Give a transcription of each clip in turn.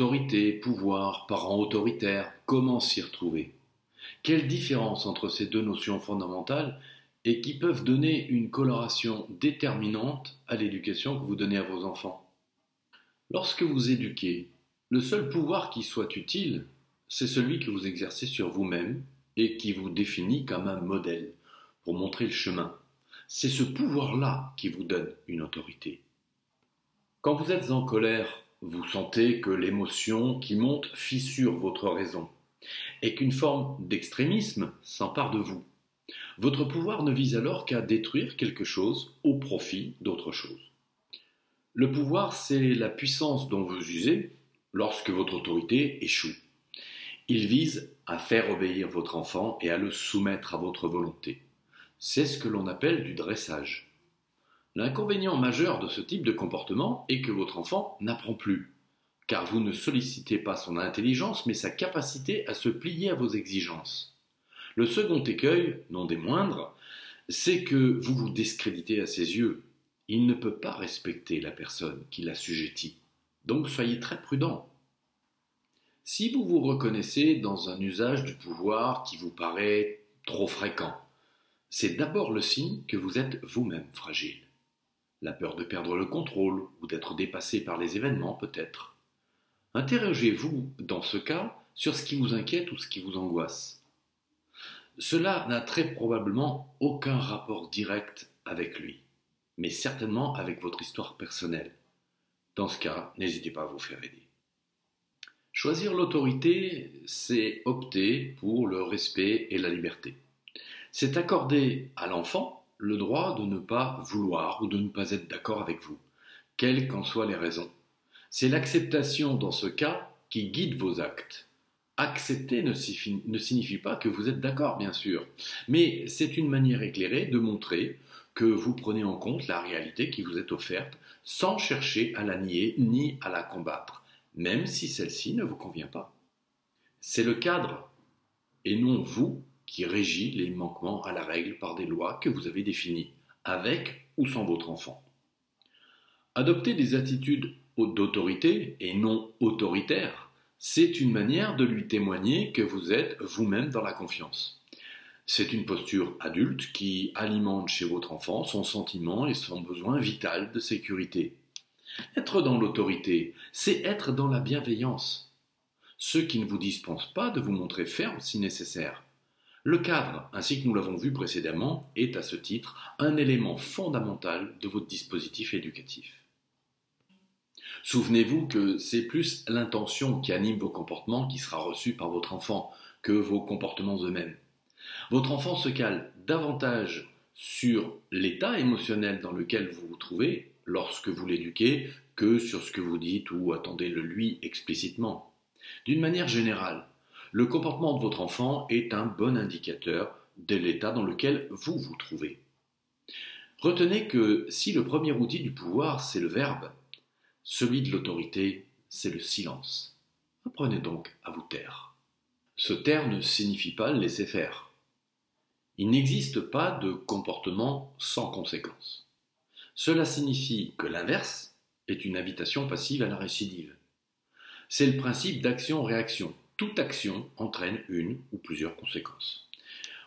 Autorité, pouvoir, parent autoritaire, comment s'y retrouver? Quelle différence entre ces deux notions fondamentales et qui peuvent donner une coloration déterminante à l'éducation que vous donnez à vos enfants? Lorsque vous éduquez, le seul pouvoir qui soit utile, c'est celui que vous exercez sur vous-même et qui vous définit comme un modèle pour montrer le chemin. C'est ce pouvoir-là qui vous donne une autorité. Quand vous êtes en colère, vous sentez que l'émotion qui monte fissure votre raison et qu'une forme d'extrémisme s'empare de vous. Votre pouvoir ne vise alors qu'à détruire quelque chose au profit d'autre chose. Le pouvoir, c'est la puissance dont vous usez lorsque votre autorité échoue. Il vise à faire obéir votre enfant et à le soumettre à votre volonté. C'est ce que l'on appelle du dressage. L'inconvénient majeur de ce type de comportement est que votre enfant n'apprend plus, car vous ne sollicitez pas son intelligence mais sa capacité à se plier à vos exigences. Le second écueil, non des moindres, c'est que vous vous discréditez à ses yeux. Il ne peut pas respecter la personne qui l'assujettit. Donc soyez très prudent. Si vous vous reconnaissez dans un usage du pouvoir qui vous paraît trop fréquent, c'est d'abord le signe que vous êtes vous-même fragile. La peur de perdre le contrôle ou d'être dépassé par les événements peut-être. Interrogez-vous dans ce cas sur ce qui vous inquiète ou ce qui vous angoisse. Cela n'a très probablement aucun rapport direct avec lui, mais certainement avec votre histoire personnelle. Dans ce cas, n'hésitez pas à vous faire aider. Choisir l'autorité, c'est opter pour le respect et la liberté. C'est accorder à l'enfant le droit de ne pas vouloir ou de ne pas être d'accord avec vous, quelles qu'en soient les raisons. C'est l'acceptation dans ce cas qui guide vos actes. Accepter ne signifie, pas que vous êtes d'accord, bien sûr, mais c'est une manière éclairée de montrer que vous prenez en compte la réalité qui vous est offerte sans chercher à la nier ni à la combattre même si celle-ci ne vous convient pas. C'est le cadre, et non vous, qui régit les manquements à la règle par des lois que vous avez définies, avec ou sans votre enfant. Adopter des attitudes d'autorité et non autoritaires, c'est une manière de lui témoigner que vous êtes vous-même dans la confiance. C'est une posture adulte qui alimente chez votre enfant son sentiment et son besoin vital de sécurité. Être dans l'autorité, c'est être dans la bienveillance. Ce qui ne vous dispense pas de vous montrer ferme si nécessaire. Le cadre, ainsi que nous l'avons vu précédemment, est à ce titre un élément fondamental de votre dispositif éducatif. Souvenez-vous que c'est plus l'intention qui anime vos comportements qui sera reçue par votre enfant que vos comportements eux-mêmes. Votre enfant se cale davantage sur l'état émotionnel dans lequel vous vous trouvez lorsque vous l'éduquez que sur ce que vous dites ou attendez-le lui explicitement. D'une manière générale, le comportement de votre enfant est un bon indicateur de l'état dans lequel vous vous trouvez. Retenez que si le premier outil du pouvoir, c'est le verbe, celui de l'autorité, c'est le silence. Apprenez donc à vous taire. Ce taire ne signifie pas laisser faire. Il n'existe pas de comportement sans conséquence. Cela signifie que l'inverse est une invitation passive à la récidive. C'est le principe d'action-réaction. Toute action entraîne une ou plusieurs conséquences.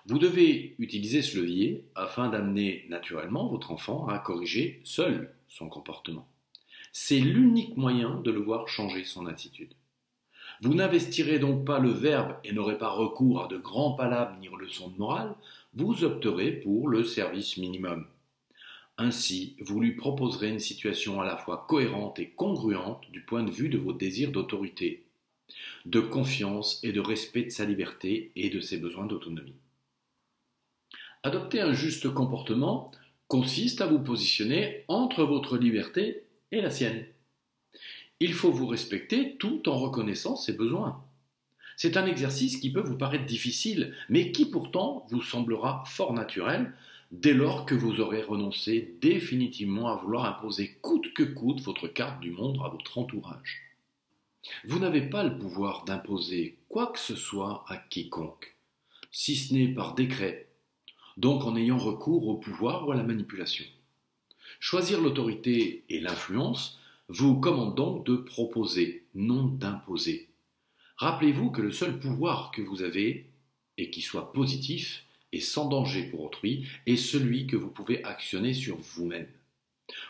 Vous devez utiliser ce levier afin d'amener naturellement votre enfant à corriger seul son comportement. C'est l'unique moyen de le voir changer son attitude. Vous n'investirez donc pas le verbe et n'aurez pas recours à de grands palabres ni leçons de morale, vous opterez pour le service minimum, ainsi, vous lui proposerez une situation à la fois cohérente et congruente du point de vue de vos désirs d'autorité, de confiance et de respect de sa liberté et de ses besoins d'autonomie. Adopter un juste comportement consiste à vous positionner entre votre liberté et la sienne. Il faut vous respecter tout en reconnaissant ses besoins. C'est un exercice qui peut vous paraître difficile, mais qui pourtant vous semblera fort naturel dès lors que vous aurez renoncé définitivement à vouloir imposer coûte que coûte votre carte du monde à votre entourage. Vous n'avez pas le pouvoir d'imposer quoi que ce soit à quiconque, si ce n'est par décret, donc en ayant recours au pouvoir ou à la manipulation. Choisir l'autorité et l'influence vous commande donc de proposer, non d'imposer. Rappelez-vous que le seul pouvoir que vous avez, et qui soit positif et sans danger pour autrui, est celui que vous pouvez actionner sur vous-même.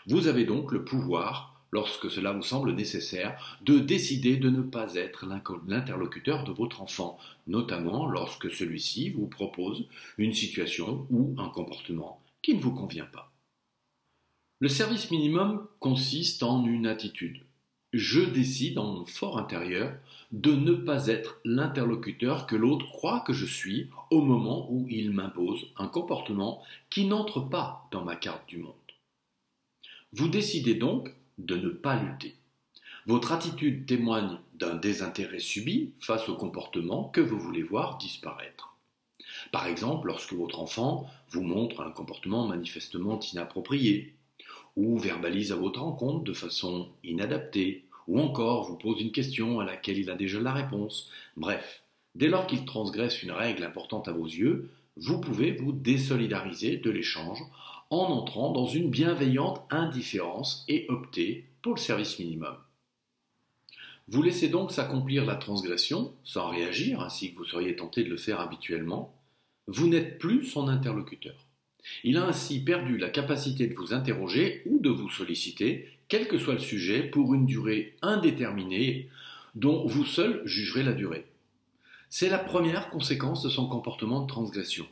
Vous avez donc le pouvoir, lorsque cela vous semble nécessaire, de décider de ne pas être l'interlocuteur de votre enfant, notamment lorsque celui-ci vous propose une situation ou un comportement qui ne vous convient pas. Le service minimum consiste en une attitude. Je décide en mon fort intérieur de ne pas être l'interlocuteur que l'autre croit que je suis au moment où il m'impose un comportement qui n'entre pas dans ma carte du monde. Vous décidez donc de ne pas lutter. Votre attitude témoigne d'un désintérêt subi face au comportement que vous voulez voir disparaître. Par exemple, lorsque votre enfant vous montre un comportement manifestement inapproprié, ou verbalise à votre rencontre de façon inadaptée, ou encore vous pose une question à laquelle il a déjà la réponse. Bref, dès lors qu'il transgresse une règle importante à vos yeux, vous pouvez vous désolidariser de l'échange en entrant dans une bienveillante indifférence et opter pour le service minimum. Vous laissez donc s'accomplir la transgression sans réagir, ainsi que vous seriez tenté de le faire habituellement. Vous n'êtes plus son interlocuteur. Il a ainsi perdu la capacité de vous interroger ou de vous solliciter, quel que soit le sujet, pour une durée indéterminée dont vous seul jugerez la durée. C'est la première conséquence de son comportement de transgression.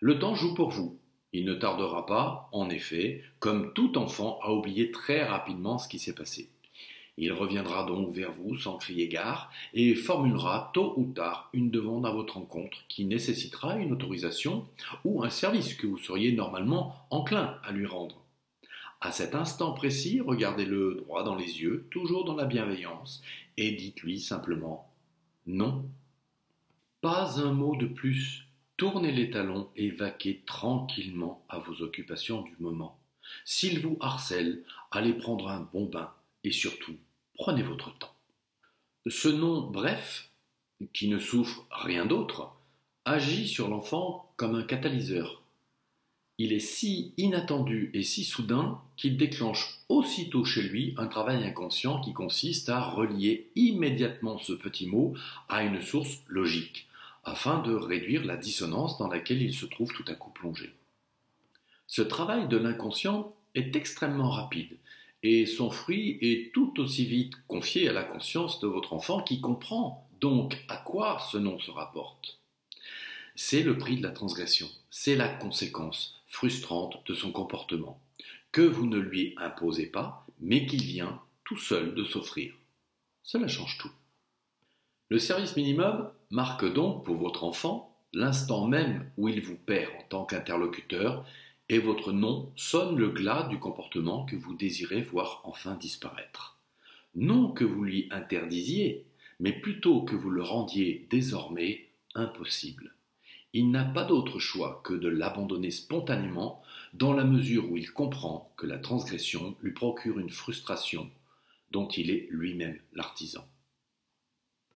Le temps joue pour vous. Il ne tardera pas, en effet, comme tout enfant, à oublier très rapidement ce qui s'est passé. Il reviendra donc vers vous sans crier gare et formulera tôt ou tard une demande à votre rencontre qui nécessitera une autorisation ou un service que vous seriez normalement enclin à lui rendre. À cet instant précis, regardez-le droit dans les yeux, toujours dans la bienveillance, et dites-lui simplement non. Pas un mot de plus. Tournez les talons et vaquez tranquillement à vos occupations du moment. S'il vous harcèle, allez prendre un bon bain et surtout Prenez votre temps. Ce nom bref, qui ne souffre rien d'autre, agit sur l'enfant comme un catalyseur. Il est si inattendu et si soudain qu'il déclenche aussitôt chez lui un travail inconscient qui consiste à relier immédiatement ce petit mot à une source logique, afin de réduire la dissonance dans laquelle il se trouve tout à coup plongé. Ce travail de l'inconscient est extrêmement rapide et son fruit est tout aussi vite confié à la conscience de votre enfant qui comprend donc à quoi ce nom se rapporte. C'est le prix de la transgression, c'est la conséquence frustrante de son comportement, que vous ne lui imposez pas, mais qu'il vient tout seul de s'offrir. Cela change tout. Le service minimum marque donc pour votre enfant l'instant même où il vous perd en tant qu'interlocuteur et votre nom sonne le glas du comportement que vous désirez voir enfin disparaître. Non que vous lui interdisiez, mais plutôt que vous le rendiez désormais impossible. Il n'a pas d'autre choix que de l'abandonner spontanément dans la mesure où il comprend que la transgression lui procure une frustration dont il est lui-même l'artisan.